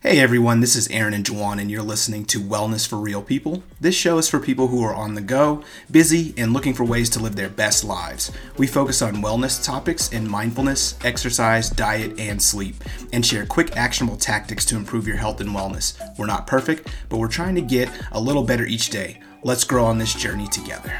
Hey everyone, this is Aaron and Juwan, and you're listening to Wellness for Real People. This show is for people who are on the go, busy, and looking for ways to live their best lives. We focus on wellness topics in mindfulness, exercise, diet, and sleep, and share quick, actionable tactics to improve your health and wellness. We're not perfect, but we're trying to get a little better each day. Let's grow on this journey together.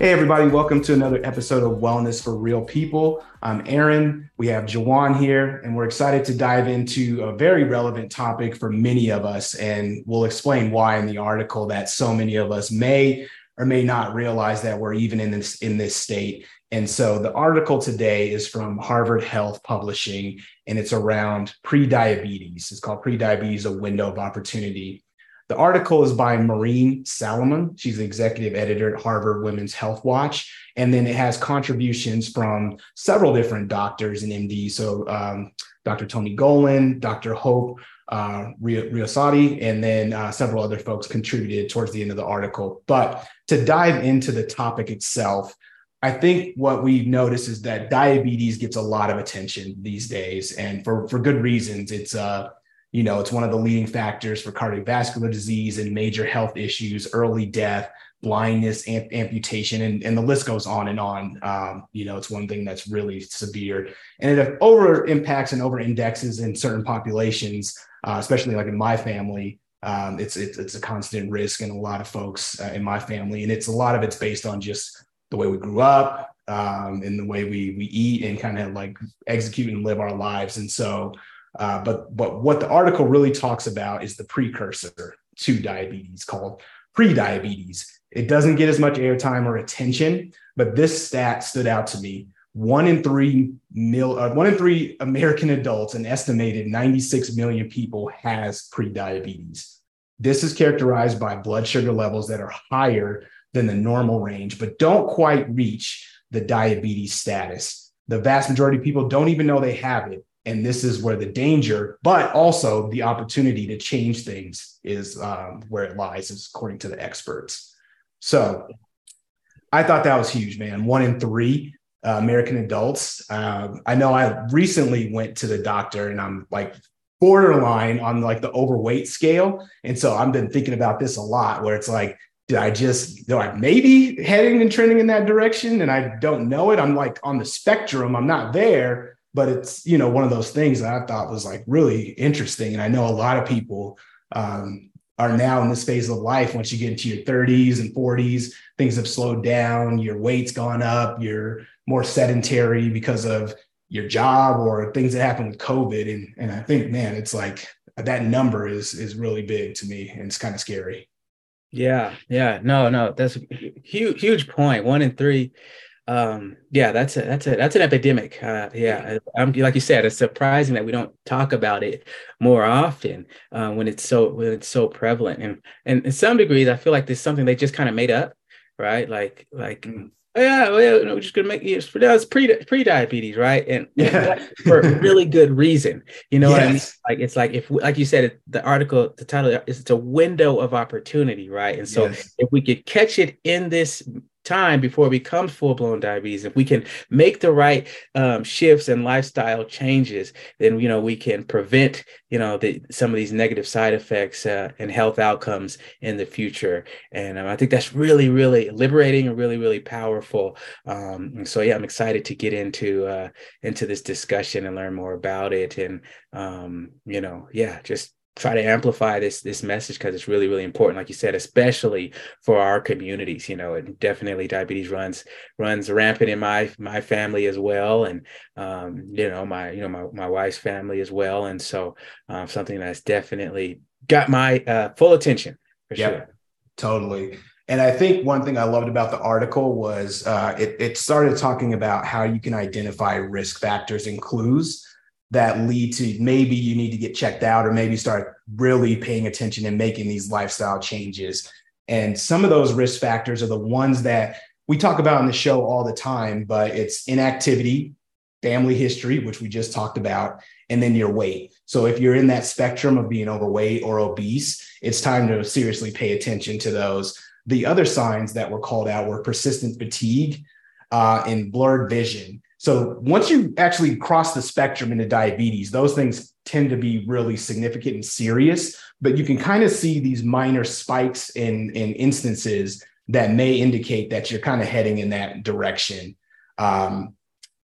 Hey, everybody, welcome to another episode of Wellness for Real People. I'm Aaron. We have Juwan here, and we're excited to dive into a very relevant topic for many of us. And we'll explain why in the article that so many of us may or may not realize that we're even in this in this state. And so the article today is from Harvard Health Publishing, and it's around pre-diabetes. It's called Pre-Diabetes: A Window of Opportunity. The article is by Maureen Salamon. She's the executive editor at Harvard Women's Health Watch. And then it has contributions from several different doctors and MDs. So um, Dr. Tony Golen, Dr. Hope uh, Ricciotti, and then uh, several other folks contributed towards the end of the article. But to dive into the topic itself, I think what we notice is that diabetes gets a lot of attention these days, and for for good reasons. It's uh, you know, it's one of the leading factors for cardiovascular disease and major health issues, early death, blindness, amp- amputation, and, and the list goes on and on. Um, you know, it's one thing that's really severe. And it over impacts and over indexes in certain populations, uh, especially like in my family. Um, it's, it's, it's a constant risk in a lot of folks uh, in my family. And it's a lot of it's based on just the way we grew up um, and the way we, we eat and kind of like execute and live our lives. And so, uh, but but what the article really talks about is the precursor to diabetes called prediabetes. It doesn't get as much airtime or attention, but this stat stood out to me. One in three mil, uh, one in three American adults, an estimated 96 million people, has prediabetes. This is characterized by blood sugar levels that are higher than the normal range, but don't quite reach the diabetes status. The vast majority of people don't even know they have it and this is where the danger but also the opportunity to change things is um, where it lies is according to the experts. So i thought that was huge man. One in three uh, american adults. Um, i know i recently went to the doctor and i'm like borderline on like the overweight scale. And so i've been thinking about this a lot where it's like did I just do I maybe heading and trending in that direction and I don't know it? I'm like on the spectrum, I'm not there, but it's you know one of those things that I thought was like really interesting, and I know a lot of people um, are now in this phase of life. Once you get into your 30s and 40s, things have slowed down. Your weight's gone up. You're more sedentary because of your job or things that happen with COVID. And and I think, man, it's like that number is is really big to me, and it's kind of scary. Yeah, yeah, no, no, that's a huge, huge point. One in three um yeah that's a that's a that's an epidemic uh yeah I'm, like you said it's surprising that we don't talk about it more often uh, when it's so when it's so prevalent and and in some degrees i feel like there's something they just kind of made up right like like mm. oh, yeah well, yeah, we're just gonna make it it's pre pre diabetes right and yeah. for really good reason you know yes. what i mean like it's like if like you said the article the title is it's a window of opportunity right and so yes. if we could catch it in this time before it becomes full blown diabetes. If we can make the right um, shifts and lifestyle changes, then you know we can prevent you know the, some of these negative side effects uh, and health outcomes in the future. And um, I think that's really really liberating and really really powerful. Um, and so yeah, I'm excited to get into uh, into this discussion and learn more about it. And um, you know, yeah, just try to amplify this this message because it's really really important like you said especially for our communities you know and definitely diabetes runs runs rampant in my my family as well and um, you know my you know my, my wife's family as well. And so um, something that's definitely got my uh, full attention for yep, sure. Totally. And I think one thing I loved about the article was uh, it, it started talking about how you can identify risk factors and clues that lead to maybe you need to get checked out or maybe start really paying attention and making these lifestyle changes. And some of those risk factors are the ones that we talk about on the show all the time, but it's inactivity, family history, which we just talked about, and then your weight. So if you're in that spectrum of being overweight or obese, it's time to seriously pay attention to those. The other signs that were called out were persistent fatigue uh, and blurred vision. So once you actually cross the spectrum into diabetes, those things tend to be really significant and serious, but you can kind of see these minor spikes in, in instances that may indicate that you're kind of heading in that direction. Um,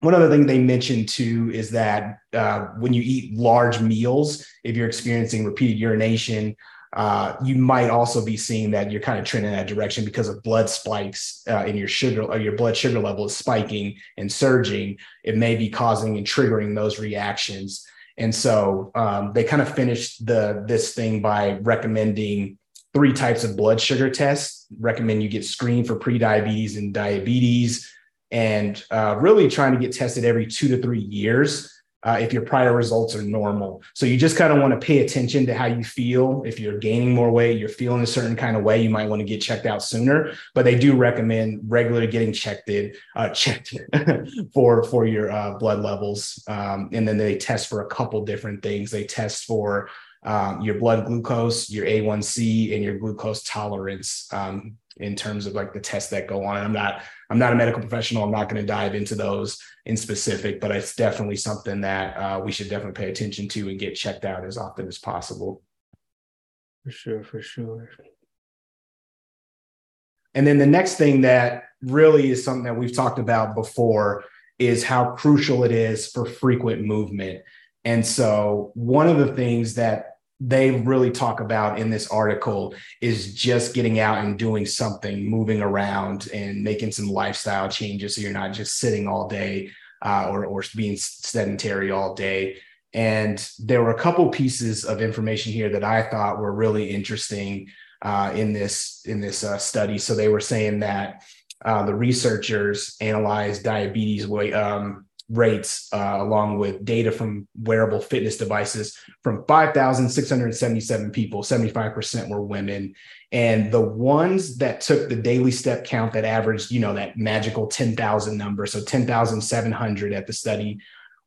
one other thing they mentioned too is that uh, when you eat large meals, if you're experiencing repeated urination, uh, you might also be seeing that you're kind of trending in that direction because of blood spikes uh, in your sugar or your blood sugar level is spiking and surging. It may be causing and triggering those reactions. And so um, they kind of finished the this thing by recommending three types of blood sugar tests. Recommend you get screened for prediabetes and diabetes, and uh, really trying to get tested every two to three years uh, if your prior results are normal. So you just kind of want to pay attention to how you feel. If you're gaining more weight, you're feeling a certain kind of way, you might want to get checked out sooner. But they do recommend regularly getting checked in, uh, checked for for your uh, blood levels, um, and then they test for a couple different things. They test for um, your blood glucose, your A1C, and your glucose tolerance. Um, in terms of like the tests that go on. And I'm not I'm not a medical professional. I'm not going to dive into those in specific, but it's definitely something that uh, we should definitely pay attention to and get checked out as often as possible. For sure, for sure. And then the next thing that really is something that we've talked about before is how crucial it is for frequent movement. And so, one of the things that they really talk about in this article is just getting out and doing something, moving around and making some lifestyle changes so you're not just sitting all day uh, or, or being sedentary all day. And there were a couple pieces of information here that I thought were really interesting uh, in this in this uh, study. So they were saying that uh, the researchers analyzed diabetes um, rates uh, along with data from wearable fitness devices from 5,677 people, 75% were women. And the ones that took the daily step count that averaged, you know, that magical 10,000 number, so 10,700 at the study,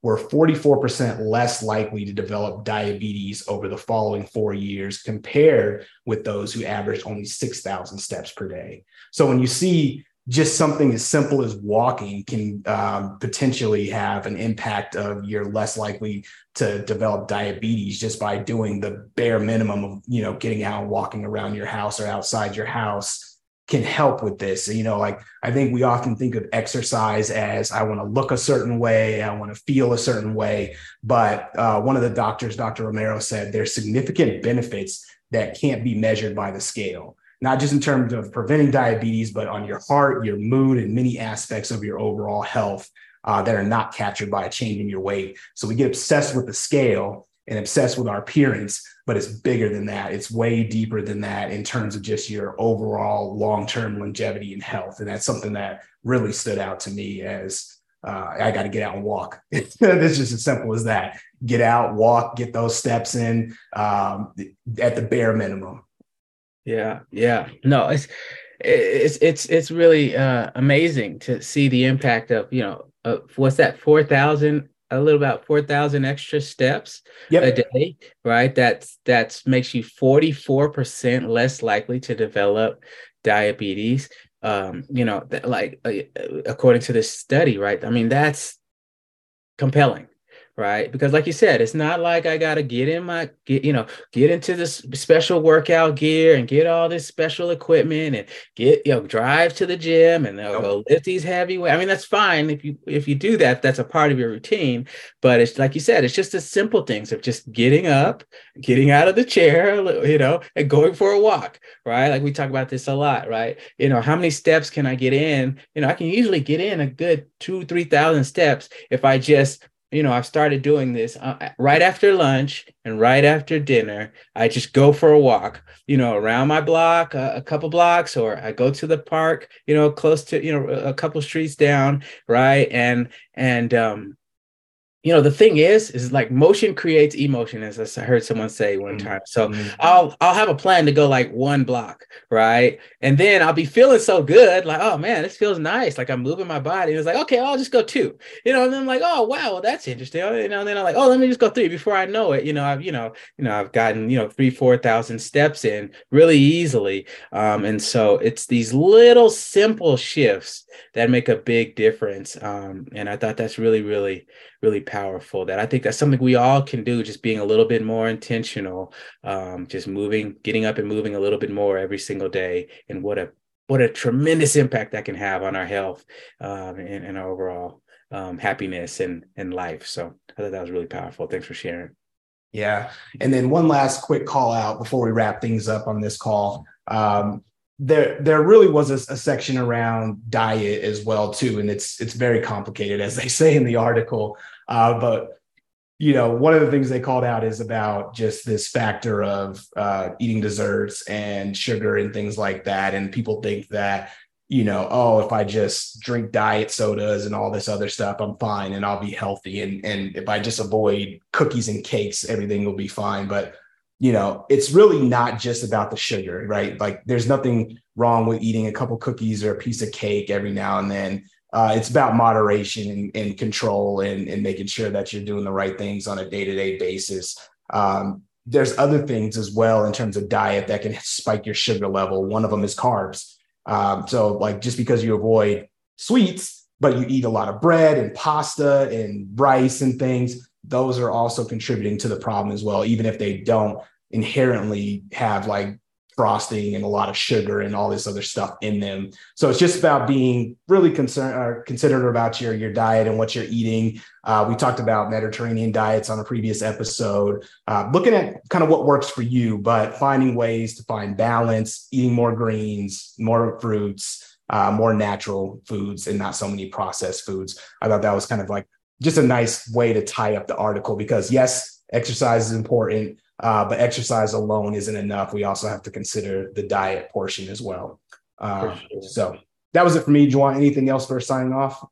were 44% less likely to develop diabetes over the following four years compared with those who averaged only 6,000 steps per day. So when you see just something as simple as walking can um, potentially have an impact of you're less likely to develop diabetes just by doing the bare minimum of you know getting out and walking around your house or outside your house can help with this. You know like i think we often think of exercise as i want to look a certain way i want to feel a certain way. But uh, one of the doctors dr romero said there's significant benefits that can't be measured by the scale not just in terms of preventing diabetes, but on your heart, your mood, and many aspects of your overall health uh, that are not captured by changing your weight. So we get obsessed with the scale and obsessed with our appearance, but it's bigger than that. It's way deeper than that in terms of just your overall long term longevity and health. And that's something that really stood out to me as uh, I got to get out and walk. it's just as simple as that. Get out, walk, get those steps in um, at the bare minimum. Yeah, yeah. No, it's it's it's it's really uh, amazing to see the impact of you know uh, what's that four thousand a little about 4,000 extra steps yep. a day, right? That's that's makes you 44% less likely to develop diabetes. Um, you know, th- like uh, according to this study, right? I mean, that's compelling, right? Because like you said, it's not like I got to get in my get, you know, get into this special workout gear and get all this special equipment and get, you know, drive to the gym and they'll go lift these heavy weights. I mean, that's fine if you if you do that, that's a part of your routine. But it's like you said, it's just the simple things of just getting up, getting out of the chair, you know, and going for a walk, right? Like we talk about this a lot, right? You know, how many steps can I get in? You know, I can usually get in a good two, three thousand steps if I just you know, I've started doing this uh, right after lunch and right after dinner. I just go for a walk, you know, around my block, uh, a couple blocks, or I go to the park, you know, close to, you know, a couple streets down, right? And, and, um, you know the thing is is like motion creates emotion as i heard someone say one mm-hmm. time. So mm-hmm. i'll i'll have a plan to go like one block right? And then i'll be feeling so good like oh man this feels nice. Like i'm moving my body it's like okay i'll just go two. You know and then i'm like oh wow well, that's interesting. You know and then i'm like oh let me just go three before i know it. You know i've you know you know i've gotten you know three four thousand steps in really easily. Um and so it's these little simple shifts that make a big difference. Um and i thought that's really really really powerful that I think that's something we all can do, just being a little bit more intentional, um, just moving, getting up and moving a little bit more every single day. And what a what a tremendous impact that can have on our health um, and, and our overall um, happiness and, and life. So I thought that was really powerful. Thanks for sharing. Yeah. And then one last quick call out before we wrap things up on this call. Um, there there really was a, a, section around diet as well too and it's it's very complicated as they say in the article uh, but you know one of the things they called out is about just this factor of uh, eating desserts and sugar and things like that and people think that you know oh if i just drink diet sodas and all this other stuff i'm fine and i'll be healthy and and if i just avoid cookies and cakes everything will be fine but you know, it's really not just about the sugar, right? Like there's nothing wrong with eating a couple cookies or a piece of cake every now and then. Uh, it's about moderation and, and control and, and, making sure that you're doing the right things on a day-to-day basis. Um, there's other things as well in terms of diet that can spike your sugar level. One of them is carbs. Um, so like just because you avoid sweets, but you eat a lot of bread and pasta and rice and things, those are also contributing to the problem as well, even if they don't inherently have like frosting and a lot of sugar and all this other stuff in them. So it's just about being really concerned or uh, considerate about your your diet and what you're eating. Uh, we talked about Mediterranean diets on a previous episode, uh, looking at kind of what works for you, but finding ways to find balance, eating more greens, more fruits. Uh, more natural foods and not so many processed foods. I thought that was kind of like just a nice way to tie up the article because yes, exercise is important, uh, but exercise alone isn't enough. We also have to consider the diet portion as well. Uh, sure. So that was it for me. Juwan, anything else for signing off?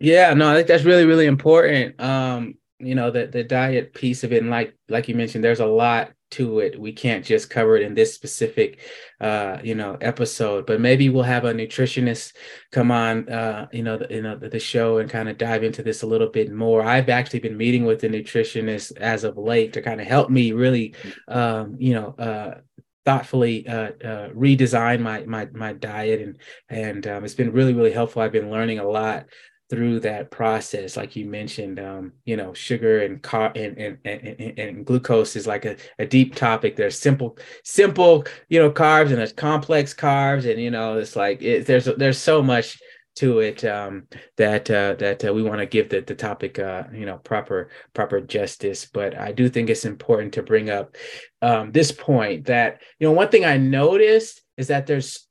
Yeah, no, I think that's really, really important. Um, you know, the the diet piece of it, and like like you mentioned, there's a lot to it. We can't just cover it in this specific, uh, you know, episode. But maybe we'll have a nutritionist come on, uh, you know, the, you know, the, the show and kind of dive into this a little bit more. I've actually been meeting with a nutritionist as of late to kind of help me really, um, you know, uh, thoughtfully uh, uh, redesign my my my diet and and um, it's been really really helpful. I've been learning a lot through that process like you mentioned um, you know sugar and car and, and, and, and glucose is like a, a, deep topic. There's simple simple you know carbs and there's complex carbs and you know it's like it, there's there's so much to it um, that uh, that uh, we want to give the, the topic uh, you know proper proper justice. But i do think it's important to bring up um, this point that you know one thing i noticed is that there's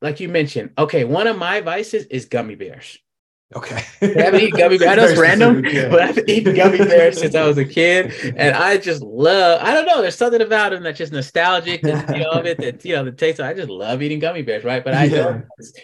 like you mentioned okay one of my vices is gummy bears Okay. I haven't eaten gummy bears. I know it's random, yeah. but I've eaten gummy bears since I was a kid, and I just love. I don't know. There's something about them that's just nostalgic. you know, of it that you know the taste. Of, I just love eating gummy bears, right? But I yeah. know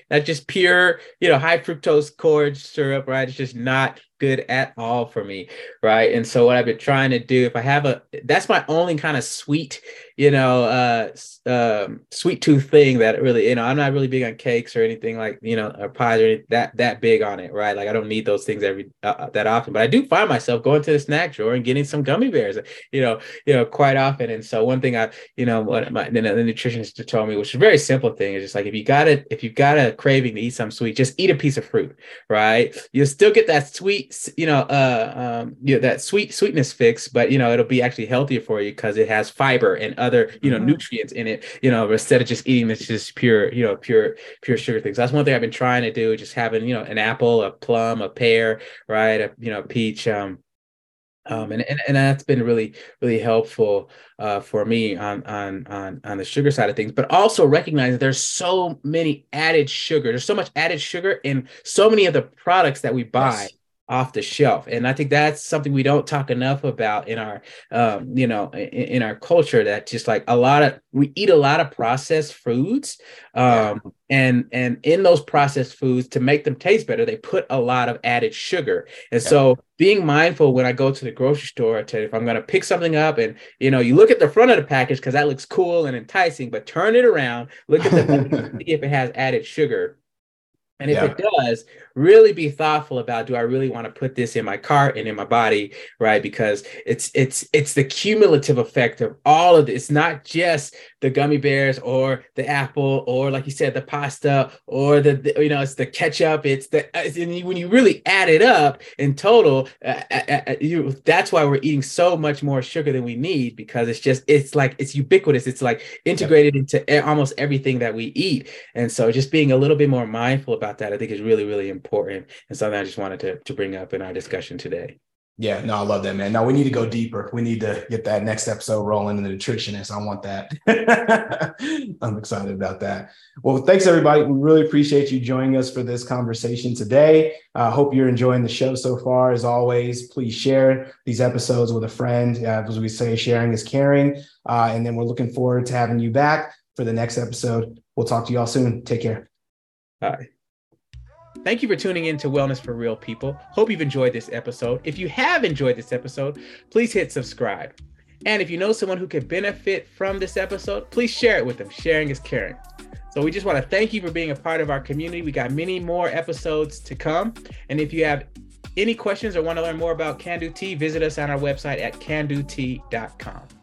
that's just pure, you know, high fructose corn syrup, right? It's just not good at all for me, right? And so what I've been trying to do, if I have a, that's my only kind of sweet, you know, uh, um, sweet tooth thing that really, you know, I'm not really big on cakes or anything like, you know, or pies or anything, that that big on it, right? Like I don't need those things every uh, uh, that often, but I do find myself going to the snack drawer and getting some gummy bears, you know, you know, quite often. And so one thing I, you know, what my the, the nutritionist told me, which is a very simple thing, is just like if you got it, if you got a craving to eat some sweet, just eat a piece of fruit, right? You'll still get that sweet you know, uh, um, you know, that sweet sweetness fix, but you know, it'll be actually healthier for you because it has fiber and other, you know, mm-hmm. nutrients in it. You know, instead of just eating this just pure, you know, pure pure sugar things. That's one thing I've been trying to do, just having you know an apple, a plum, a pear, right, a you know, peach. Um, um, and, and and that's been really really helpful uh, for me on on on on the sugar side of things, but also recognize that there's so many added sugar. There's so much added sugar in so many of the products that we buy. Yes off the shelf and i think that's something we don't talk enough about in our um, you know in, in, our culture that just like a lot of we eat a lot of processed foods um, and and in those processed foods to make them taste better they put a lot of added sugar and yeah. so being mindful when i go to the grocery store to if i'm going to pick something up and you know you look at the front of the package because that looks cool and enticing but turn it around look at the see if it has added sugar and if yeah. it does, really be thoughtful about do I really want to put this in my cart and in my body, right? Because it's it's it's the cumulative effect of all of this. It's not just the gummy bears or the apple or like you said the pasta or the, the you know it's the ketchup. It's the it's, when you really add it up in total, uh, uh, uh, uh, you that's why we're eating so much more sugar than we need because it's just it's like it's ubiquitous. It's like integrated yeah. into almost everything that we eat, and so just being a little bit more mindful about about that, I think is really, really important and something I just wanted to, to bring up in our discussion today. Yeah, no, I love that, man. Now we need to go deeper. We need to get that next episode rolling in the nutritionist. I want that. I'm excited about that. Well, thanks everybody. We really appreciate you joining us for this conversation today. I uh, hope you're enjoying the show so far. As always, please share these episodes with a friend. Uh, as we say, sharing is caring. Uh, and then we're looking forward to having you back for the next episode. We'll talk to you all soon. Take care. Bye. Thank you for tuning in to Wellness for Real People. Hope you've enjoyed this episode. If you have enjoyed this episode, please hit subscribe. And if you know someone who could benefit from this episode, please share it with them. Sharing is caring. So we just want to thank you for being a part of our community. We got many more episodes to come. And if you have any questions or want to learn more about Can Do Tea, visit us on our website at candotea.com.